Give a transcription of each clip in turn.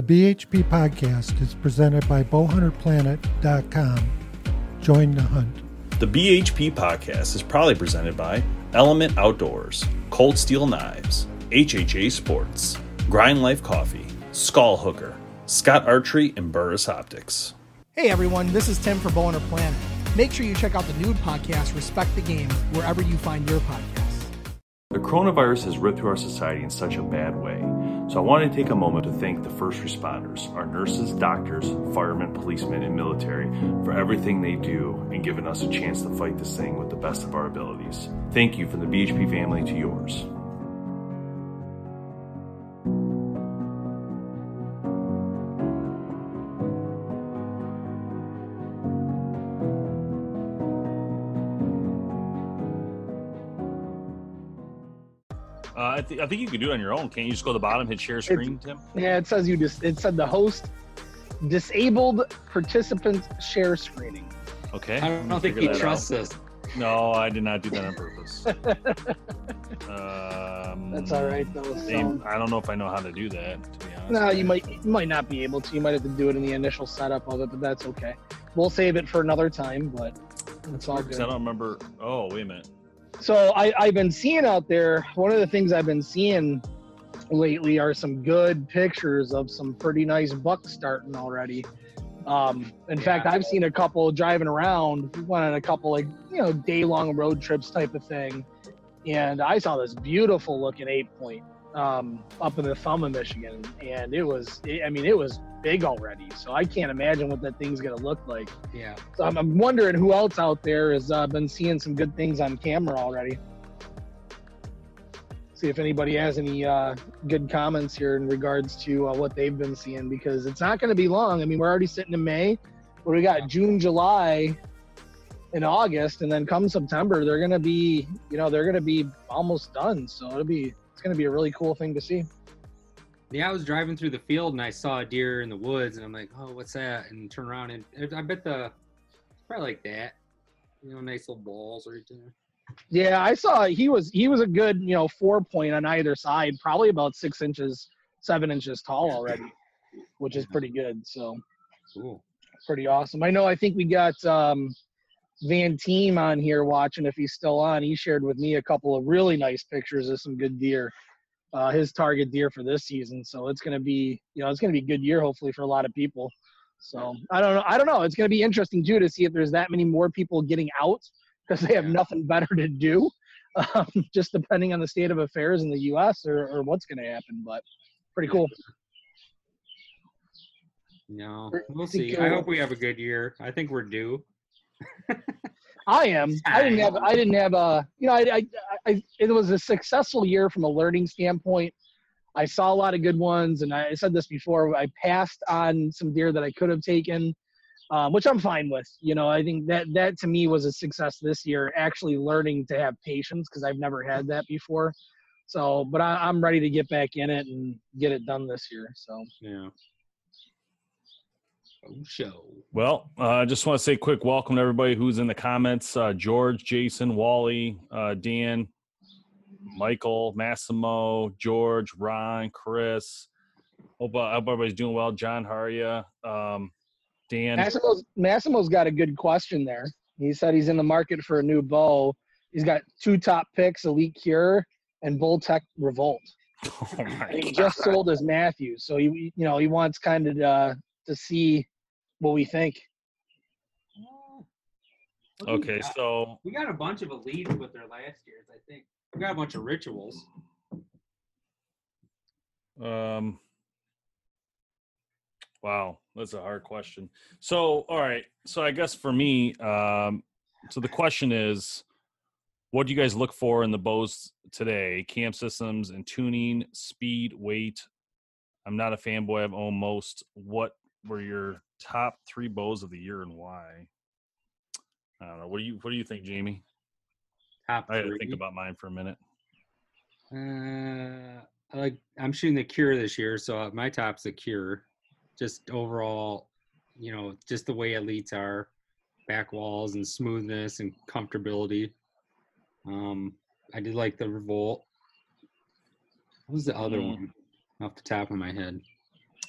The BHP podcast is presented by bowhunterplanet.com. Join the hunt. The BHP podcast is proudly presented by Element Outdoors, Cold Steel Knives, HHA Sports, Grind Life Coffee, Skull Hooker, Scott Archery, and Burris Optics. Hey everyone, this is Tim for Bowhunter Planet. Make sure you check out the nude podcast, Respect the Game, wherever you find your podcasts. The coronavirus has ripped through our society in such a bad way. So I wanted to take a moment to thank the first responders, our nurses, doctors, firemen, policemen, and military for everything they do and giving us a chance to fight this thing with the best of our abilities. Thank you from the BHP family to yours. I, th- I think you can do it on your own. Can't you just go to the bottom, hit share screen, Tim? Yeah, it says you just it said the host disabled participants share screening. Okay. I don't we'll think figure he that trusts out. us. No, I did not do that on purpose. um, That's all right though. they- So, I don't know if I know how to do that. To be honest. no, you might you might not be able to. You might have to do it in the initial setup of it, but that's okay. We'll save it for another time, but it's all good. I don't remember. Oh, wait a minute. So I, I've been seeing out there. One of the things I've been seeing lately are some good pictures of some pretty nice bucks starting already. Um, in fact, I've seen a couple driving around. We went on a couple like you know day long road trips type of thing, and I saw this beautiful looking eight point um, up in the thumb of Michigan, and it was I mean it was big already. So I can't imagine what that thing's gonna look like. Yeah. So I'm, I'm wondering who else out there has uh, been seeing some good things on camera already. See if anybody has any uh, good comments here in regards to uh, what they've been seeing because it's not going to be long. I mean, we're already sitting in May, but we got June, July, and August, and then come September, they're going to be, you know, they're going to be almost done. So it'll be, it's going to be a really cool thing to see. Yeah, I was driving through the field and I saw a deer in the woods, and I'm like, "Oh, what's that?" And turn around and I bet the it's probably like that, you know, nice little balls right there. Yeah, I saw he was he was a good you know four point on either side, probably about six inches, seven inches tall already, which is pretty good. So Cool. pretty awesome. I know. I think we got um, Van Team on here watching. If he's still on, he shared with me a couple of really nice pictures of some good deer. Uh, his target deer for this season. So it's going to be you know it's going to be a good year hopefully for a lot of people. So I don't know. I don't know. It's going to be interesting too to see if there's that many more people getting out because they have nothing better to do. Um, just depending on the state of affairs in the U.S. or, or what's going to happen. But pretty cool. No, we'll see. I uh, hope we have a good year. I think we're due. I am. I didn't have. I didn't have a. You know, I, I, I. It was a successful year from a learning standpoint. I saw a lot of good ones, and I said this before. I passed on some deer that I could have taken, um, which I'm fine with. You know, I think that that to me was a success this year. Actually, learning to have patience because I've never had that before. So, but I, I'm ready to get back in it and get it done this year. So, Yeah. Oh, show. Well, uh, I just want to say quick welcome to everybody who's in the comments. Uh, George, Jason, Wally, uh, Dan, Michael, Massimo, George, Ron, Chris. Hope, uh, hope everybody's doing well. John, how are you? Um, Dan. Massimo's Massimo's got a good question there. He said he's in the market for a new bow. He's got two top picks, Elite Kure and Bowtech Revolt. Oh my he God. just sold his Mathews, so he you know he wants kind of uh, to see what we think. What do we Okay, so we got a bunch of elites with their last years. I think we got a bunch of rituals. Um, wow, that's a hard question. So, all right. So, I guess for me, um, so the question is, what do you guys look for in the bows today? Cam systems and tuning, speed, weight. I'm not a fanboy. I've owned most. What were your top three bows of the year and why? I don't know. What do you What do you think, Jamie? Top I had to think about mine for a minute. Uh, I like I'm shooting the Kure this year, so my top's the Kure. Just overall, you know, just the way elites are, back walls and smoothness and comfortability. Um, I did like the Revolt. What was the other Mm. one off the top of my head?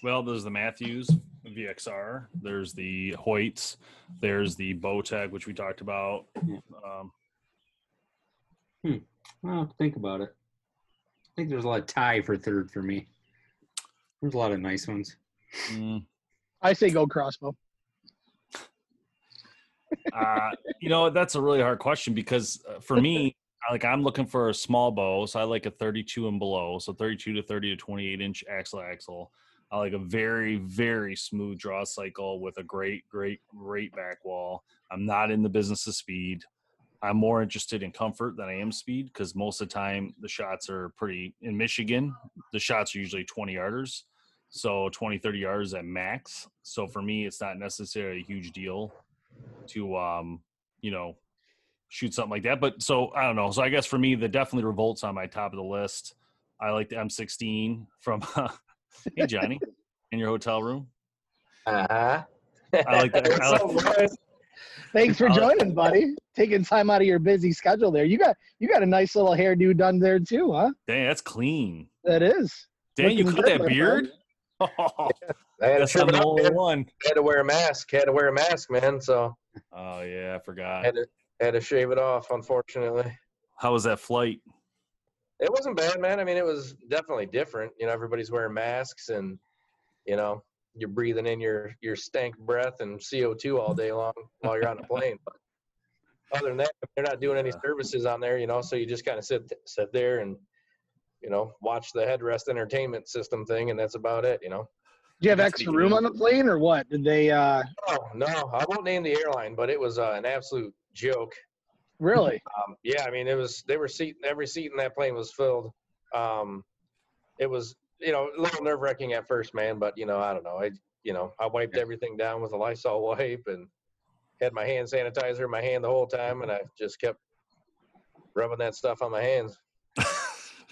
Well, there's the Mathews VXR. There's the Hoyts. There's the Bowtech, which we talked about. Yeah. Um, Well, think about it. I think there's a lot of tie for third for me. There's a lot of nice ones. mm, I say go crossbow. uh, you know, that's a really hard question because uh, for me, like I'm looking for a small bow, so I like a 32 and below, so 32 to 30 to 28 inch axle axle. I like a very very smooth draw cycle with a great great great back wall. I'm not in the business of speed. I'm more interested in comfort than I am speed because most of the time the shots are pretty in Michigan. The shots are usually 20 yarders, so 20 30 yards at max. So for me, it's not necessarily a huge deal to um you know shoot something like that. But so I don't know. So I guess for me, the definitely revolts on my top of the list. I like the M16 from Hey Johnny in your hotel room. Uh-huh. I like that. I like, Thanks for joining, buddy. Taking time out of your busy schedule there. You got you got a nice little hairdo done there too, huh? dang, that's clean. That is. Dang, you cut that beard. Oh, I had that's not the only one. Had to wear a mask. Had to wear a mask, man. So Oh yeah, I forgot. had to had to shave it off. Unfortunately, How was that flight? It wasn't bad, man. I mean, it was definitely different. You know, everybody's wearing masks, and you know, you're breathing in your your stank breath and CO2 all day long while you're on the plane. But other than that, they're not doing any services on there. You know, so you just kind of sit sit there and you know watch the headrest entertainment system thing, and that's about it. You know. Do you have extra room on the plane or what? Did they uh Oh no, I won't name the airline, but it was uh, an absolute joke. Really? Um, yeah, I mean, it was. They were seat. Every seat in that plane was filled. Um, it was, you know, a little nerve wracking at first, man. But you know, I don't know. I, you know, I wiped everything down with a Lysol wipe and had my hand sanitizer in my hand the whole time, and I just kept rubbing that stuff on my hands.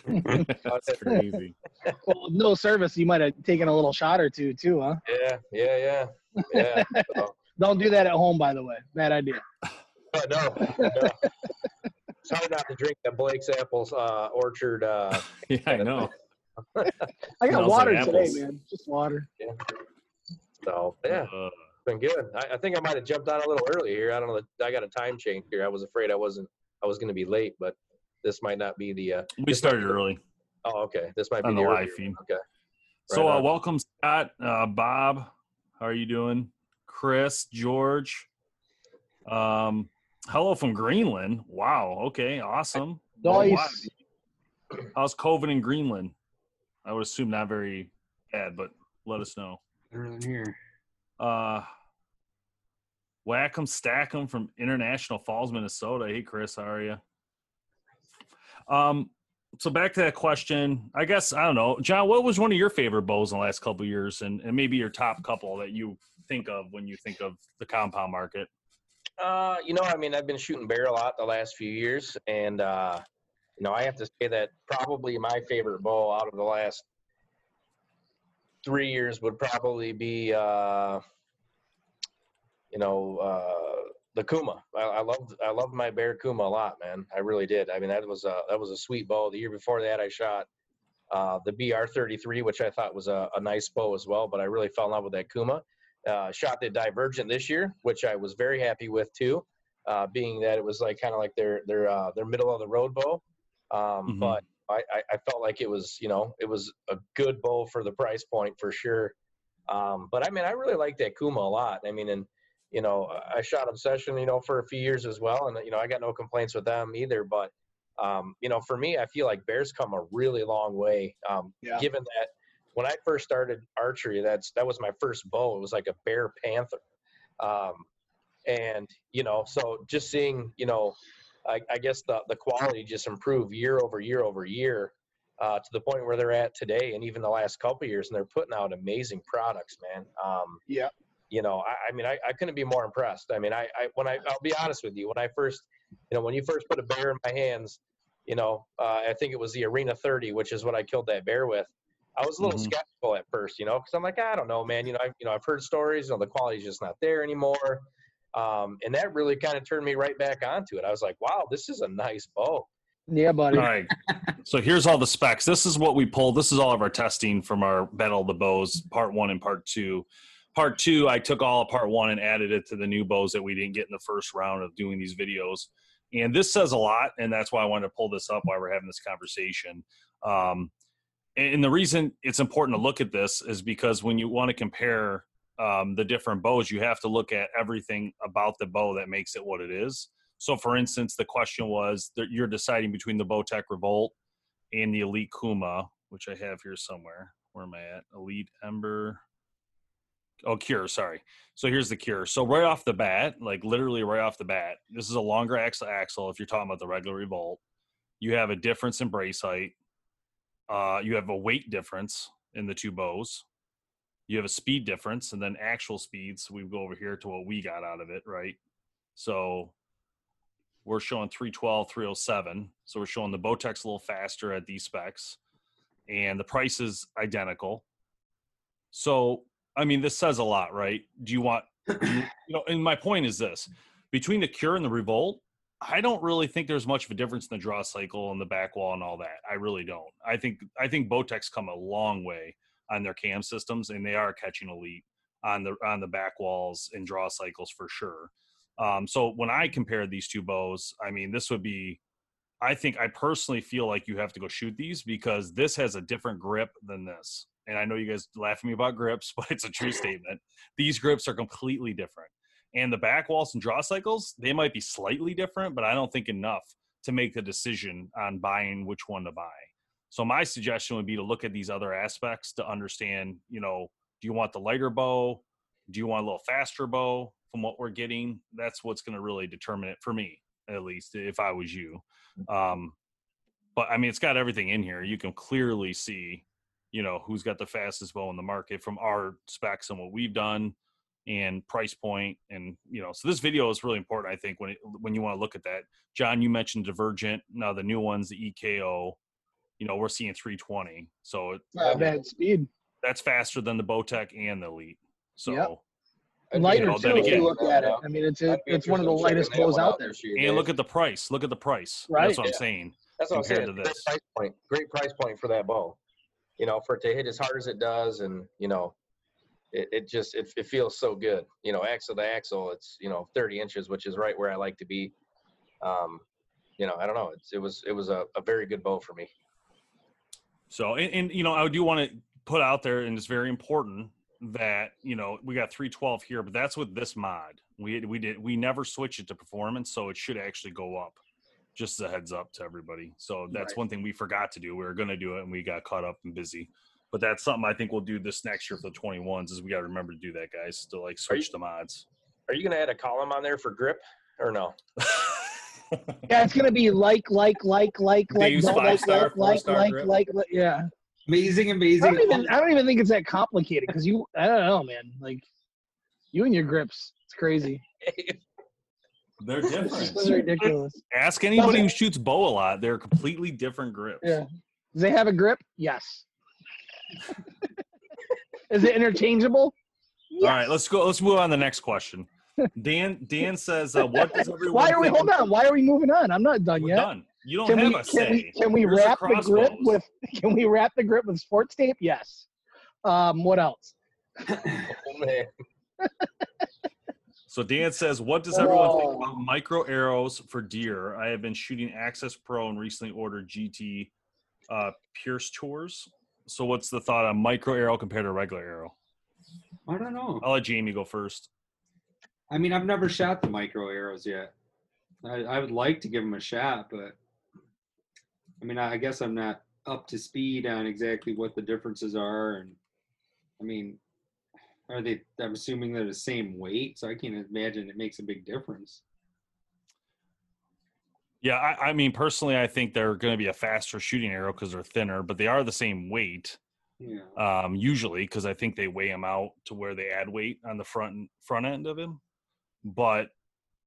that's crazy. Well, no service, you might have taken a little shot or two too, huh? Yeah, yeah, yeah, yeah. So, Don't do that at home, by the way. Bad idea. But no, no. It's hard not to drink that Blake's Apples uh, Orchard. Uh, Yeah, I know. I got Smells like water today, man. Just water. Yeah. so yeah. Uh, been good. I, I think I might have jumped on a little early here. I don't know. I got a time change here. I was afraid I wasn't. I was going to be late, but this might not be the. Uh, we started early oh, okay. This might be the the live earlier feed. one. Okay. So uh, welcome Scott, uh, Bob. How are you doing? Chris, George. Um, hello from Greenland. Wow. Okay. Awesome. Nice. How's COVID in Greenland? I would assume not very bad, but let us know. Better than here. Uh, whack 'em, stack 'em from International Falls, Minnesota. Hey, Chris, how are you? Um, so back to that question, I guess I don't know, John. What was one of your favorite bows in the last couple of years, and, and maybe your top couple that you think of when you think of the compound market? Uh, you know, I mean, I've been shooting bear a lot the last few years, and uh, you know, I have to say that probably my favorite bow out of the last three years would probably be, uh, you know, uh, the Kuma. I, I loved I loved my bear Kuma a lot, man. I really did. I mean, that was a that was a sweet bow. The year before that, I shot uh, the BR33, which I thought was a, a nice bow as well. But I really fell in love with that Kuma. Uh, shot the Divergent this year, which I was very happy with too, uh, being that it was like kind of like their their uh, their middle of the road bow. Um, Mhm. But I, I I felt like it was you know it was a good bow for the price point for sure. Um, but I mean, I really like that Kuma a lot. I mean, and you know, I shot Obsession, you know, for a few years as well, and you know, I got no complaints with them either. But um, you know, for me, I feel like Bears come a really long way. Um, Yeah. Given that when I first started archery, that's that was my first bow. It was like a Bear Panther, um, and you know, so just seeing, you know, I, I guess the the quality just improved year over year over year. Uh, to the point where they're at today, and even the last couple of years, and they're putting out amazing products, man. Um, Yeah. you know, I, I mean, I, I couldn't be more impressed. I mean, I, I when I I'll be honest with you, when I first, you know, when you first put a bear in my hands, you know, uh, I think it was the Arena 30, which is what I killed that bear with. I was a little Mhm. skeptical at first, you know, because I'm like, I don't know, man. You know, I've you know I've heard stories, you know, the quality's just not there anymore, um, and that really kind of turned me right back onto it. I was like, wow, this is a nice bow. Yeah, buddy. All right. So here's all the specs. This is what we pulled. This is all of our testing from our Battle of the Bows, part one and part two. Part two, I took all of part one and added it to the new bows that we didn't get in the first round of doing these videos. And this says a lot, and that's why I wanted to pull this up while we're having this conversation. Um, and the reason it's important to look at this is because when you want to compare um, the different bows, you have to look at everything about the bow that makes it what it is. So, for instance, the question was that you're deciding between the Bowtech Revolt and the Elite Kuma, which I have here somewhere. Where am I at? Elite Ember. Oh, Kure. Sorry. So here's the Kure. So right off the bat, like literally right off the bat, this is a longer axle axle. If you're talking about the regular Revolt, you have a difference in brace height. Uh, you have a weight difference in the two bows. You have a speed difference, and then actual speeds. We go over here to what we got out of it, right? So we're showing 312, 307. So we're showing the Bowtech's a little faster at these specs, and the price is identical. So, I mean, this says a lot, right? Do you want, you know, and my point is this between the Kure and the Revolt, I don't really think there's much of a difference in the draw cycle and the back wall and all that. I really don't. I think, I think Bowtech's come a long way on their cam systems, and they are catching elite on the on the back walls and draw cycles for sure. Um, so when I compare these two bows, I mean, this would be, I think I personally feel like you have to go shoot these because this has a different grip than this. And I know you guys laugh at me about grips, but it's a true statement. These grips are completely different. And the back walls and draw cycles, they might be slightly different, but I don't think enough to make the decision on buying which one to buy. So my suggestion would be to look at these other aspects to understand, you know, do you want the lighter bow? Do you want a little faster bow from what we're getting? That's what's going to really determine it for me, at least if I was you. Um, but I mean, it's got everything in here. You can clearly see, you know, who's got the fastest bow in the market from our specs and what we've done and price point and you know so this video is really important i think when it, when you want to look at that john you mentioned divergent now the new ones the eko you know we're seeing 320 so it, Not bad speed. that's faster than the Bowtech and the Elite. So Yep. I'd be Lighter know, too. then If you look at it, I mean, it's a, it's one of the lightest checking bows out there. this and look at the price. Look at the price. Right. That's what I'm saying. That's what I'm compared saying. to Great this. price point. Great price point for that bow. You know, for it to hit as hard as it does, and you know, it, it just it, it feels so good. You know, axle to axle, it's you know 30 inches, which is right where I like to be. Um, you know, I don't know. It's, it was it was a, a very good bow for me. So and, and you know, I do want to put out there, and it's very important that you know we got 312 here, but that's with this mod. We we did we never switch it to performance, so it should actually go up. Just a heads up to everybody. So that's Right. one thing we forgot to do. We were going to do it, and we got caught up and busy. But that's something I think we'll do this next year for the 21s. Is we got to remember to do that, guys, to like switch the mods. Are you gonna add a column on there for grip or no? Yeah, it's gonna be like, like, like, like, like, use like, five-star, like, like, four-star like, grip? like, like, yeah. Amazing, I amazing. don't even, I don't even think it's that complicated because you, I don't know, man. Like, you and your grips, it's crazy. They're This is ridiculous. Ask anybody who shoots bow a lot. They're completely different grips. Yeah. Does they have a grip? Yes. Is it interchangeable? All right, let's go. Let's move on to the next question. Dan Dan says, uh, "What does everyone?" Why are we? think- Hold on. Why are we moving on? I'm not done We're yet. done. You don't Can have we, a can say. we can we Yours wrap the grip with can we wrap the grip with sports tape? Yes. Um, what else? Oh, man. So Dan says, "What does everyone think Oh. about micro arrows for deer? I have been shooting Access Pro and recently ordered GT uh, Pierce tours. So what's the thought on micro arrow compared to regular arrow? I don't know. I'll let Jamie go first. I mean, I've never shot the micro arrows yet. I, I would like to give them a shot, but I mean, I guess I'm not up to speed on exactly what the differences are. And I mean, are they? I'm assuming they're the same weight, so I can't imagine it makes a big difference. Yeah, I, I mean personally, I think they're going to be a faster shooting arrow because they're thinner, but they are the same weight Yeah. um, usually because I think they weigh them out to where they add weight on the front front end of him. But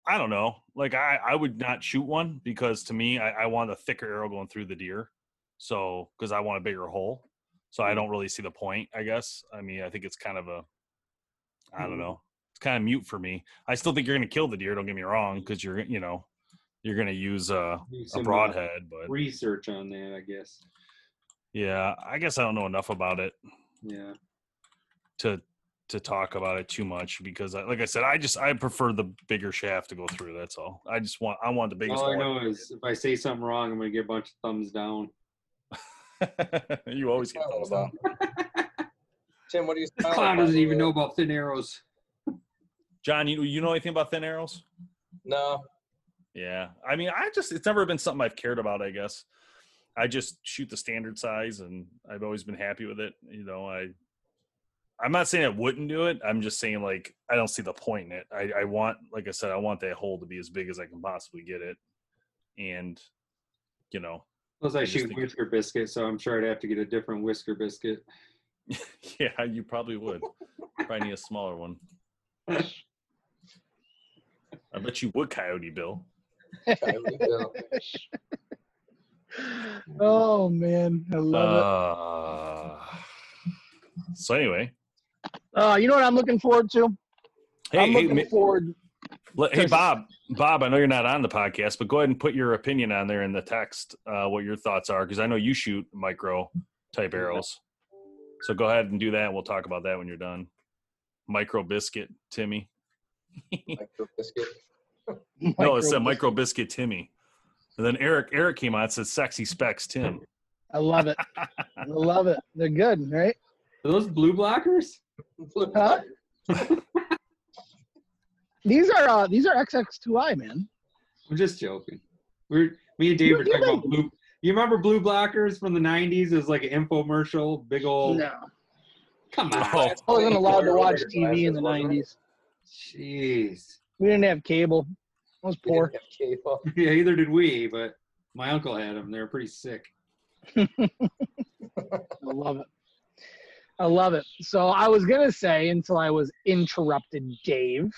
I don't know. Like I, I would not shoot one because to me, I, I want a thicker arrow going through the deer. So because I want a bigger hole. So I don't really see the point. I guess. I mean, I think it's kind of a. I don't Mhm. know. It's kind of mute for me. I still think you're going to kill the deer. Don't get me wrong, because you're you know, you're going to use a, a uh, broadhead, but research on that, I guess. yeah, I guess I don't know enough about it Yeah. to to talk about it too much because I, like I said, I just I prefer the bigger shaft to go through. That's all. I just want I want the biggest All I one. know is if I say something wrong, I'm gonna get a bunch of thumbs down. you always get thumbs down. Tim, what do you? This clown doesn't even know about thin arrows. John, you you know anything about thin arrows? No, Yeah, I mean, I just it's never been something I've cared about. I guess I just shoot the standard size, and I've always been happy with it. You know, I I'm not saying I wouldn't do it. I'm just saying like I don't see the point in it. I, I want, like I said, I want that hole to be as big as I can possibly get it, and you know, Plus, I, I shoot whisker biscuit, so I'm sure I'd have to get a different whisker biscuit. yeah, you probably would. probably need a smaller one. I bet you would, Coyote Bill. Coyote Bill. Oh man, I love Uh, so anyway, it. Uh, you know what I'm looking forward to? hey, I'm looking ma- forward. Let- Hey Bob, Bob, I know you're not on the podcast, but go ahead and put your opinion on there in the text, uh, what your thoughts are, because I know you shoot micro type arrows. So go ahead and do that. We'll talk about that when you're done. Micro biscuit, Timmy. Micro biscuit. no, it said micro biscuit, Timmy. And then Eric, Eric came on. It said sexy specs, Tim. I love it. I love it. They're good, right? Are those blue blockers? Huh? These are uh, these are XX2i, man. I'm just joking. We're me and Dave were You're talking about blue. You remember blue blockers from the '90s? It was like an infomercial, big old. No, Come on, Oh, I wasn't allowed to watch TV in the '90s. jeez. We didn't have cable. I was poor. didn't have cable. Yeah, either did we, but my uncle had them. They were pretty sick. I love it. I love it. So I was gonna say until I was interrupted, Dave,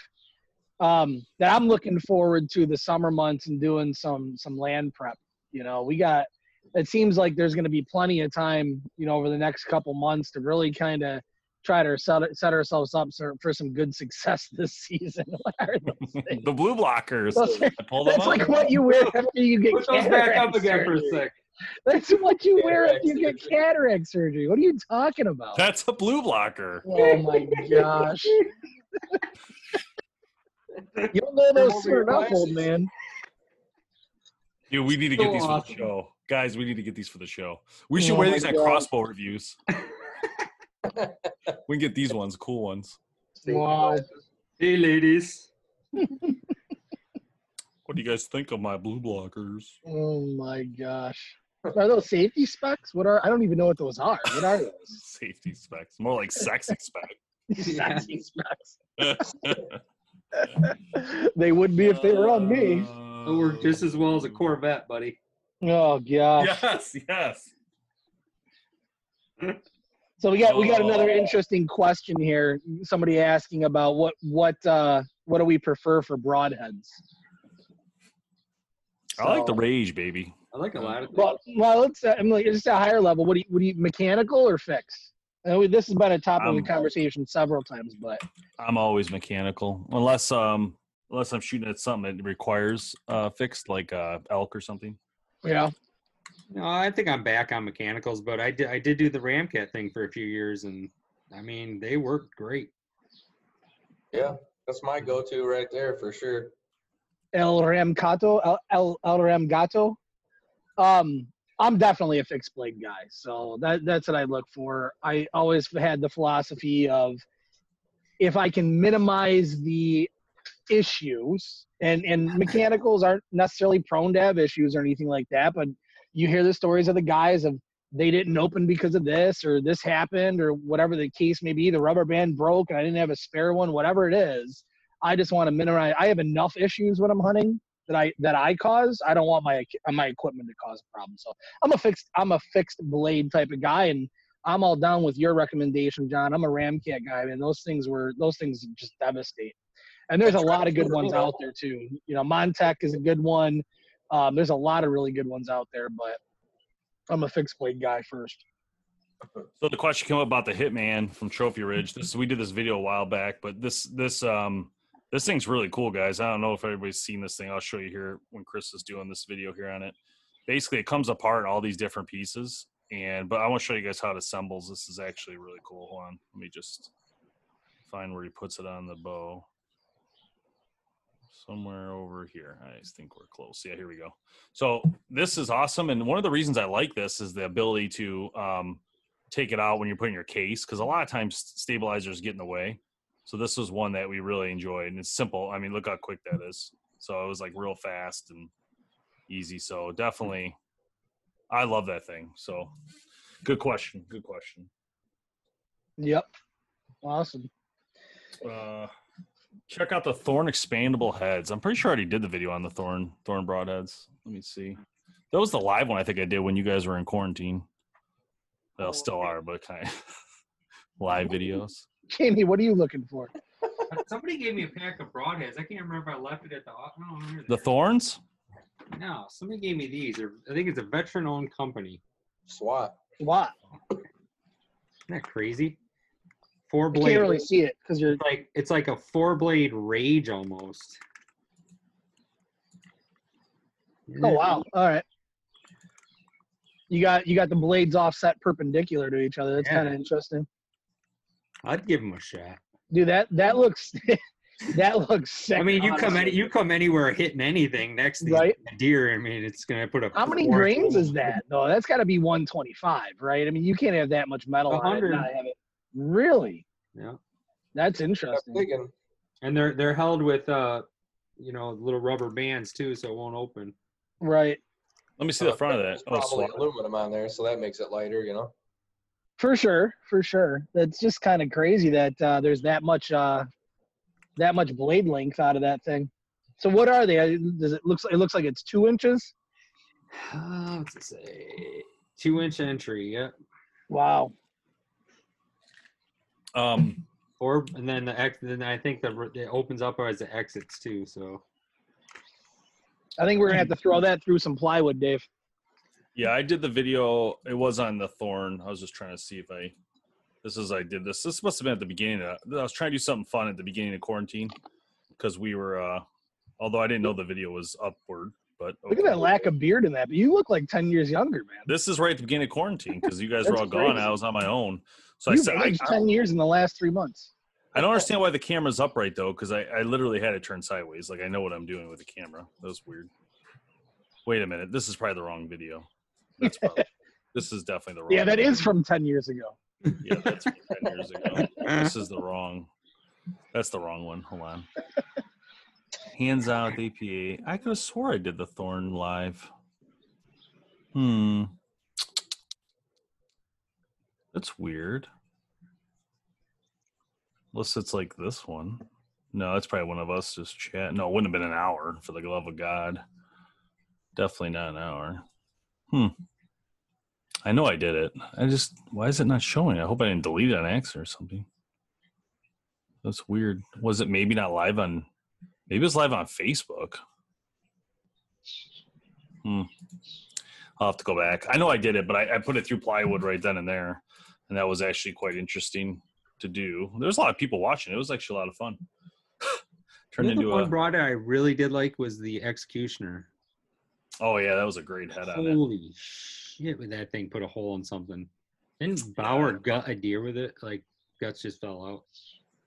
um, that I'm looking forward to the summer months and doing some some land prep. You know, we got. It seems like there's going to be plenty of time, you know, over the next couple months to really kind of try to set, set ourselves up for, for some good success this season. What are those things? the blue blockers. Those are- I pulled them That's up. like what you wear after you get Put those back up cataract again for a surgery. sec. That's what you wear Cataract after you get cataract surgery. What are you talking about? That's a blue blocker. Oh my gosh. You'll know those soon enough, old man. Dude, we need to get So these for the show. Guys, we need to get these for the show. We should Oh wear these at God. crossbow reviews. we can get these ones, cool ones. Wow. Hey, ladies. What do you guys think of my blue blockers? Oh my gosh. Are those safety specs? What are I don't even know what those are. What are those? Safety specs. More like sexy specs. Safety specs. they would be if they were on me. Uh, They'll work just as well as a Corvette, buddy. Oh gosh. Yes, yes. So we got we got another Oh. interesting question here. Somebody asking about what what uh what do we prefer for broadheads? I like the rage, baby. I like a lot of things. Well, well, let's. Uh, I'm like just a higher level. What do you, what do you mechanical or fixed? I know this has been a topic of Um, the conversation several times, but I'm always mechanical, unless um unless I'm shooting at something that requires uh fixed, like uh elk or something. yeah, No, I think I'm back on mechanicals, but I did I did do the Ramcat thing for a few years, and I mean they worked great. Yeah, that's my go-to right there for sure. El Ramcato, El El, El Ramgato. Um, I'm definitely a fixed blade guy, so that that's what I look for. I always had the philosophy of if I can minimize the issues, and and mechanicals aren't necessarily prone to have issues or anything like that, but you hear the stories of the guys of they didn't open because of this or this happened or whatever the case may be. The rubber band broke and I didn't have a spare one, whatever it is. I just want to minimize. I have enough issues when I'm hunting that I that I cause. I don't want my my equipment to cause a problem. So I'm a fixed I'm a fixed blade type of guy, and I'm all down with your recommendation, John. I'm a Ramcat guy, and those things were those things just devastate. And there's a lot of good ones out there too. You know, Montec is a good one. Um, there's a lot of really good ones out there, but I'm a fixed blade guy first. So the question came up about the Hitman from Trophy Ridge. This we did this video a while back, but this this um this thing's really cool, guys. I don't know if everybody's seen this thing. I'll show you here when Chris is doing this video here on it. Basically, it comes apart all these different pieces, and but I want to show you guys how it assembles. This is actually really cool. Hold on, let me just find where he puts it on the bow. Somewhere over here. I think we're close. Yeah, here we go. So this is awesome, and one of the reasons I like this is the ability to um, take it out when you're putting your case, because a lot of times stabilizers get in the way. So this was one that we really enjoyed, and it's simple. I mean, look how quick that is. So it was like real fast and easy. So definitely, I love that thing. So good question. Good question. Yep. Awesome. Uh, check out the Thorn expandable heads. I'm pretty sure I already did the video on the Thorn Thorn broadheads. Let me see. That was the live one I think I did when you guys were in quarantine. Well, oh, still are, but kind of live videos. Jamie, what are you looking for? Somebody gave me a pack of broadheads. I can't remember if I left it at the. I don't remember The Thorns? No, somebody gave me these. They're, I think it's a veteran-owned company. SWAT. What? Isn't that crazy? Four blade. can't really see it because you're. Like it's like a four blade rage almost. Oh wow! All right. You got you got the blades offset perpendicular to each other. That's Yeah. kind of interesting. I'd give him a shot. Dude, that that looks that looks sick. I mean, you come any you come anywhere hitting anything next to Right. deer. I mean, it's gonna put a. How many grains is that though? That's got to be 125, right? I mean, you can't have that much metal on it. 100. not have it. Really? Yeah, That's interesting. thinking, and they're they're held with uh, you know, little rubber bands too, so it won't open. Right. Let me see the uh, front of that. Oh, probably SWAT. aluminum on there, so that makes it lighter. You know. For sure. For sure. That's just kind of crazy that uh, there's that much uh, that much blade length out of that thing. So what are they? Does it looks? It looks like it's two inches. Uh, what's it say? Two inch entry. Yep. Wow. Um, Or and then the ex. Then I think the it opens up as the exits too. So I think we're gonna have to throw that through some plywood, Dave. yeah, I did the video. It was on the Thorn. I was just trying to see if I. This is I did this. This must have been at the beginning. Of, I was trying to do something fun at the beginning of quarantine because we were. uh Although I didn't know the video was upward, but Look at that lack of beard in that. But you look like 10 years younger, man. This is right at the beginning of quarantine because you guys were That's all gone. I was on my own. So I You've said, I, aged 10 years in the last three months. I don't understand why the camera's upright though, because I, I literally had it turned sideways. Like I know what I'm doing with the camera. That was weird. Wait a minute. This is probably the wrong video. That's probably, this is definitely the wrong. Yeah, that video. is from 10 years ago. Yeah, that's from ten years ago. This is the wrong. That's the wrong one. Hold on. Hands out APA. I could have swore I did the Thorn live. Hmm. That's weird. Unless it's like this one. No, that's probably one of us just chat. No, it wouldn't have been an hour for the love of God. Definitely not an hour. Hmm. I know I did it. I just why is it not showing? I hope I didn't delete it on or something. That's weird. Was it maybe not live on maybe it was live on Facebook? Hmm. I'll have to go back. I know I did it, but I, I put it through plywood right then and there. And that was actually quite interesting to do. There was a lot of people watching. It was actually a lot of fun. Turned the other into one a broad I really did like was the Executioner. oh yeah, that was a great head on it. Holy shit! With that thing, put a hole in something. Didn't Bauer gut a deer with it? Like guts just fell out.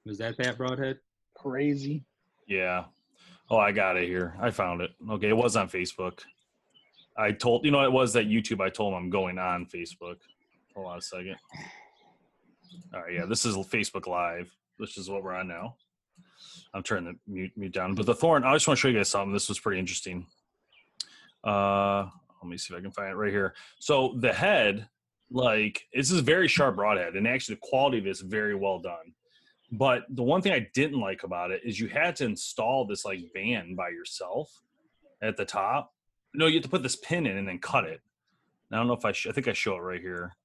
Was that that broadhead? Crazy. Yeah. Oh, I got it here. I found it. Okay, it was on Facebook. I told you know it was that YouTube. I told him I'm going on Facebook. Hold on a second. All right, yeah, this is Facebook Live. This is what we're on now. I'm turning the mute, mute down. But the thorn, I just want to show you guys something. This was pretty interesting. Uh, let me see if I can find it right here. So the head, like, this is a very sharp broadhead, and actually the quality of it is very well done. But the one thing I didn't like about it is you had to install this like band by yourself at the top. No, you have to put this pin in and then cut it. I don't know if I. Sh- I think I show it right here.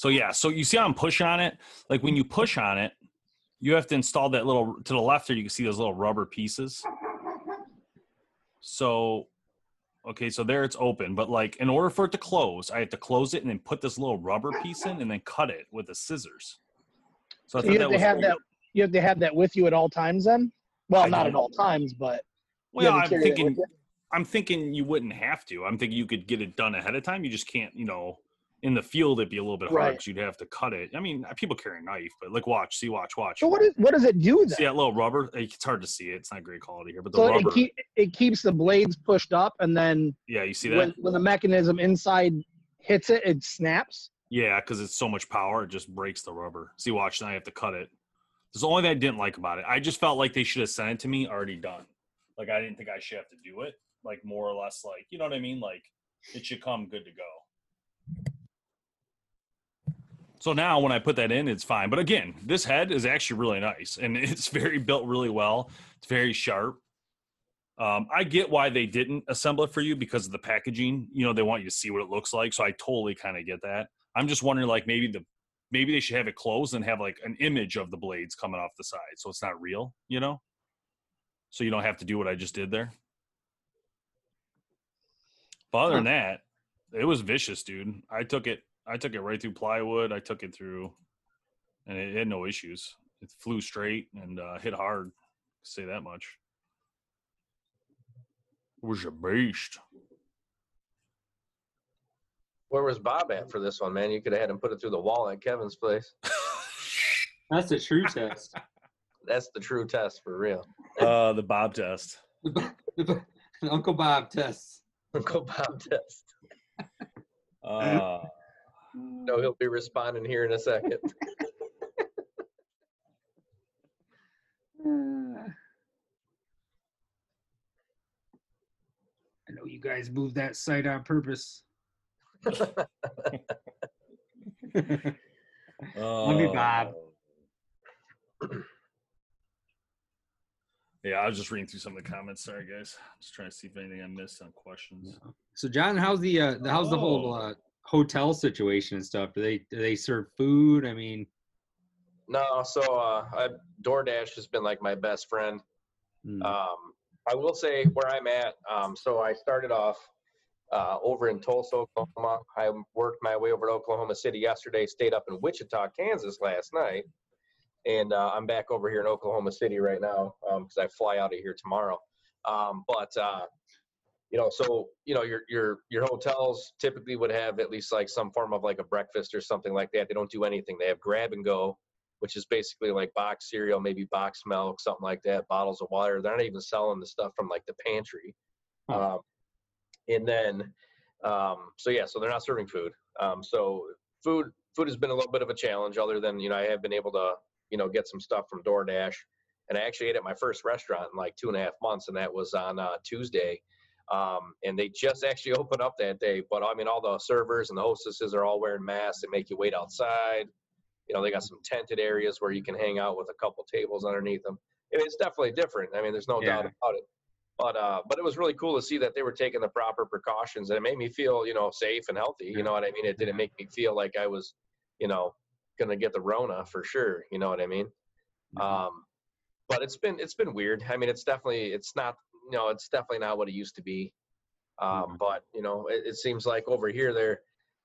So yeah, so you see how I'm pushing on it? Like when you push on it, you have to install that little to the left there. You can see those little rubber pieces. So, okay, so there it's open, but like in order for it to close, I have to close it and then put this little rubber piece in and then cut it with the scissors. So I So thought you that have to have that. You have to have that with you at all times. Then, well, I not at all times, but Well, I'm carry that with thinking. I'm thinking you wouldn't have to. I'm thinking you could get it done ahead of time. You just can't, you know, in the field it'd be a little bit hard Right. because you'd have to cut it. I mean, uh, people carry a knife, but like, watch, see, watch, watch. So what is what does it do then? See that little rubber? It's hard to see it. It's not great quality here, but the so rubber. it keep it keeps the blades pushed up, and then yeah, you see that? when when the mechanism inside hits it, it snaps. Yeah, because it's so much power, it just breaks the rubber. See, watch, now I have to cut it. That's the only thing I didn't like about it. I just felt like they should have sent it to me already done. Like I didn't think I should have to do it. Like more or less, like you know what I mean. Like it should come good to go. So now when I put that in, it's fine. But again, this head is actually really nice and it's very built really well. It's very sharp. Um, I get why they didn't assemble it for you because of the packaging. You know, they want you to see what it looks like. So I totally kind of get that. I'm just wondering, like maybe the maybe they should have it closed and have like an image of the blades coming off the side, so it's not real. You know, so you don't have to do what I just did there. But other than that, it was vicious, dude. I took it. I took it right through plywood. I took it through, and it had no issues. It flew straight and uh, hit hard. To say that much. It was a beast. Where was Bob at for this one, man? You could have had him put it through the wall at Kevin's place. That's the true test. That's the true test for real. Uh, the Bob test. Uncle Bob test. Uncle Bob test. Uh, No, he'll be responding here in a second. I know you guys moved that site on purpose. Love you, Bob. Yeah, I was just reading through some of the comments. Sorry, guys. Just trying to see if anything I missed on questions. So, John, how's the uh, the- how's the whole uh, hotel situation and stuff? Do they do they serve food? I mean, No, so uh, I, DoorDash has been like my best friend. hmm, Um, I will say where I'm at. Um, so I started off uh, over in Tulsa, Oklahoma. I worked my way over to Oklahoma City yesterday. Stayed up in Wichita, Kansas last night, and uh, I'm back over here in Oklahoma City right now because I fly out of here tomorrow. Um, but uh, you know, so you know, your your your hotels typically would have at least like some form of like a breakfast or something like that. They don't do anything. They have grab and go which is basically like box cereal, maybe box milk, something like that, bottles of water. They're not even selling the stuff from like the pantry. Huh. Um, and then, um, so yeah, so they're not serving food. Um, so food, food has been a little bit of a challenge. Other than you know, I have been able to you know get some stuff from DoorDash, and I actually ate at my first restaurant in like two and a half months, and that was on uh, Tuesday. Um, and they just actually opened up that day. But I mean, all the servers and the hostesses are all wearing masks. They make you wait outside. You know they got some tented areas where you can hang out with a couple tables underneath them And it's definitely different. I mean there's no doubt about it. But uh but it was really cool to see that they were taking the proper precautions and it made me feel you know safe and healthy you know what i mean? It didn't make me feel like i was you know gonna get the rona for sure you know what i mean? Um but it's been it's been weird. I mean it's definitely it's not you know it's definitely not what it used to be. Um but you know it, it seems like over here they're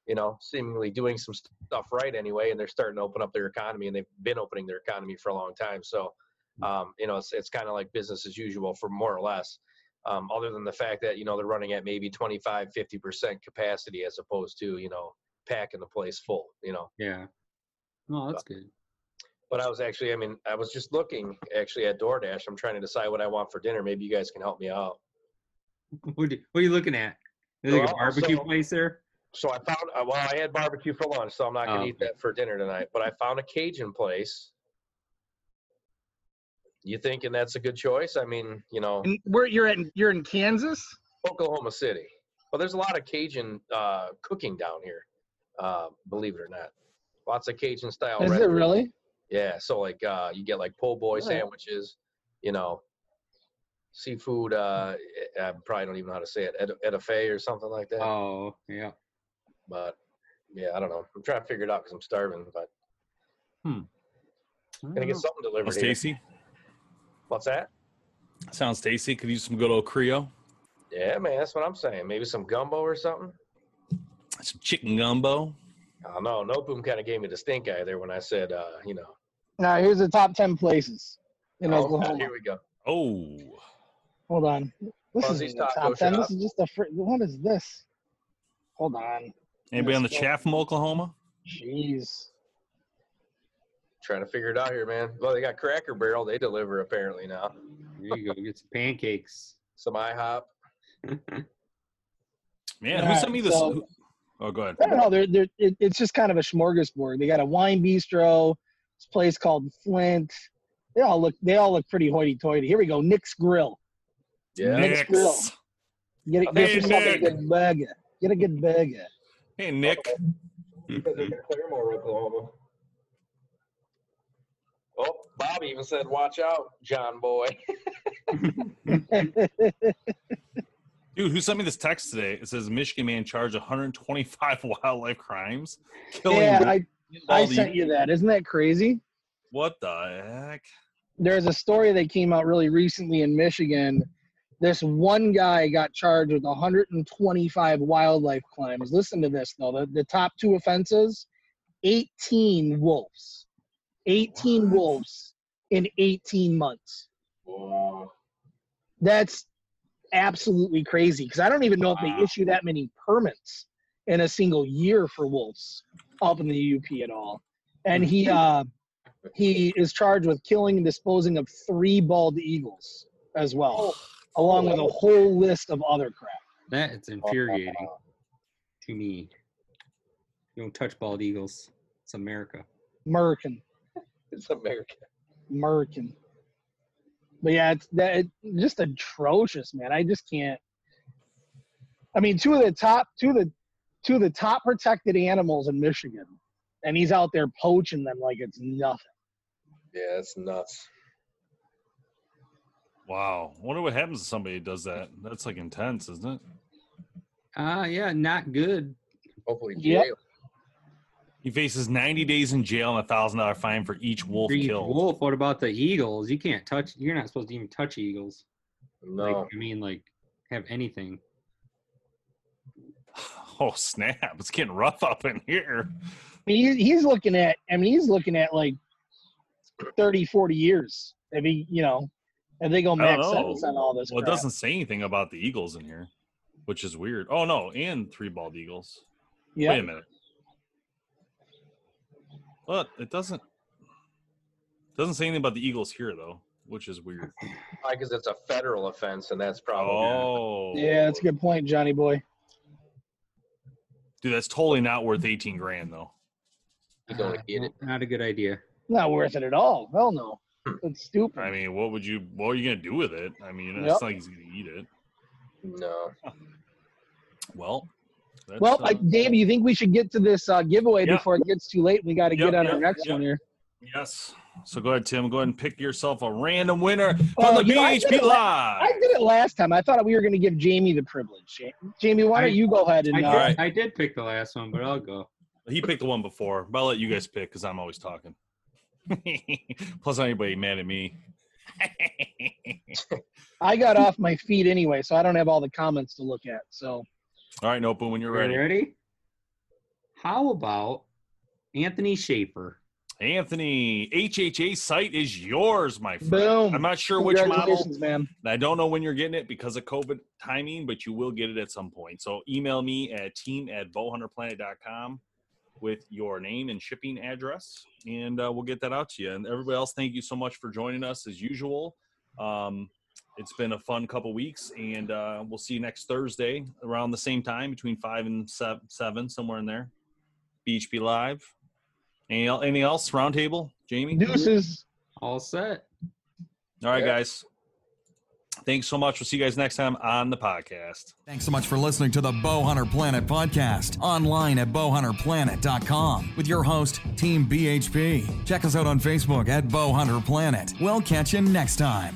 you know seemingly doing some stuff right anyway and they're starting to open up their economy and they've been opening their economy for a long time. So um you know it's, it's kind of like business as usual for more or less um, other than the fact that you know they're running at maybe 25 50% capacity as opposed to you know packing the place full you know? Yeah. Oh, that's good. But I was actually, I mean, I was just looking actually at DoorDash. I'm trying to decide what I want for dinner. Maybe you guys can help me out. What, do- what are you looking at? Is there like a barbecue so- place there? So I found uh, well, I had barbecue for lunch, so I'm not gonna Oh, eat that for dinner tonight. But I found a Cajun place. You thinking that's a good choice? I mean, you know, And where you're at? You're in Kansas. Oklahoma City. Well, there's a lot of Cajun uh, cooking down here. Uh, believe it or not, lots of Cajun style. Is it restaurants. really? Yeah. So like, uh, you get like po' boy Alright. sandwiches. You know, seafood. Uh, I probably don't even know how to say it. Ed- Edife or something like that. Oh, yeah. But yeah, I don't know. I'm trying to figure it out because I'm starving. But hmm, gonna get something delivered. Sounds here. tasty. What's that? Sounds tasty. Could use some good old Creole. Yeah, man, that's what I'm saying. Maybe some gumbo or something. Some chicken gumbo. I don't know. No boom kind of gave me the stink eye there when I said, uh, you know. Now here's the top ten places in Oh, Oklahoma. here we go. Oh. Hold on. This Fuzzy's is the top ten. Shop. This is just a. Fr- what is this? Hold on. Anybody on the Yes, chat from Oklahoma? Jeez. Trying to figure it out here, man. Well, they got Cracker Barrel. They deliver apparently now. There you go. Get some pancakes. Some IHOP. Man, who Alright, sent me this? so- oh, go ahead. I don't know. They're, they're, it, it's just kind of a smorgasbord. They got a wine bistro. This place called Flint. They all look. They all look pretty hoity-toity. Here we go. Nick's Grill. Yeah. Nick's Grill. Nick's. Get it. Hey, Get yourself a good burger. Get a good burger. Hey, Nick. Claremore, Oklahoma. Oh, Bobby even said, "Watch out, John boy." Dude, who sent me this text today? It says Michigan man charged 125 wildlife crimes, killing. yeah, I in I sent you that. Isn't that crazy? What the heck? there's a story that came out really recently in Michigan. This one guy got charged with 125 wildlife crimes. Listen to this though. The, the top two offenses 18 wolves. 18 wolves in 18 months. Whoa. That's absolutely crazy because I don't even know if they issue that many permits in a single year for wolves up in the UP at all. And he uh, he is charged with killing and disposing of three bald eagles as well, along with a whole list of other crap. That's infuriating to me. You don't touch bald eagles. It's America. American, It's America. American. But yeah, it's that it, just atrocious, man. I just can't. I mean, two of the top, two of the, two of the top protected animals in Michigan, and he's out there poaching them like it's nothing. Yeah, it's nuts. Wow. I wonder what happens to somebody who does that. That's like intense, isn't it? Ah, yeah, not good. Hopefully, Yep. jail. He faces 90 days in jail and a thousand dollar fine for each wolf For each killed. Wolf. What about the eagles? You can't touch. You're not supposed to even touch eagles. No. Like, I mean, like, have anything. Oh snap! It's getting rough up in here. I mean, he, he's looking at. I mean, he's looking at like 30, 40 years. I mean, you know, if they go I max sentence on all this. Well, it doesn't say anything about the eagles in here, which is weird. Oh no, and three bald eagles. Yeah. Wait a minute. But it doesn't doesn't say anything about the eagles here though, which is weird. Because it's a federal offense, and that's probably. Oh, Yeah, that's a good point, Johnny boy. Dude. That's totally not worth 18 grand though. You don't Ah, get it. Not a good idea. Not worth it at all. Hell no. It's stupid. I mean, what would you? What are you gonna do with it? I mean, it's Yep. not like he's gonna eat it. No. Well, that's, well, uh, I, Dave, you think we should get to this uh, giveaway Yeah. before it gets too late? We got to Yep, get on our next yep. one here. yes. So go ahead, Tim. Go ahead and pick yourself a random winner from Oh, the you know, BHP it Live. I did it last time. I thought we were going to give Jamie the privilege. Jamie, why don't I- you go ahead and I did, uh, Alright. I did pick the last one, but I'll go. He picked the one before, but I'll let you guys pick because I'm always talking. Plus, anybody mad at me? I got off my feet anyway, so I don't have all the comments to look at. So All right, Nope, when you're ready. ready? How about Anthony Schaefer? Anthony, HHA sight is yours, my friend. boom. I'm not sure which model. Man. I don't know when you're getting it because of COVID timing, but you will get it at some point. So email me at team at bowhunterplanet.com with your name and shipping address, and uh, we'll get that out to you. And everybody else, thank you so much for joining us as usual. Um, it's been a fun couple weeks, and uh, we'll see you next Thursday around the same time between five and seven, seven somewhere in there. BHP Live. Any, el- anything else? Roundtable, Jamie. Deuces. All set. All right, Yeah. guys. Thanks so much. We'll see you guys next time on the podcast. Thanks so much for listening to the Bowhunter Planet podcast online at bowhunterplanet.com with your host, Team BHP. Check us out on Facebook at Bowhunter Planet. We'll catch you next time.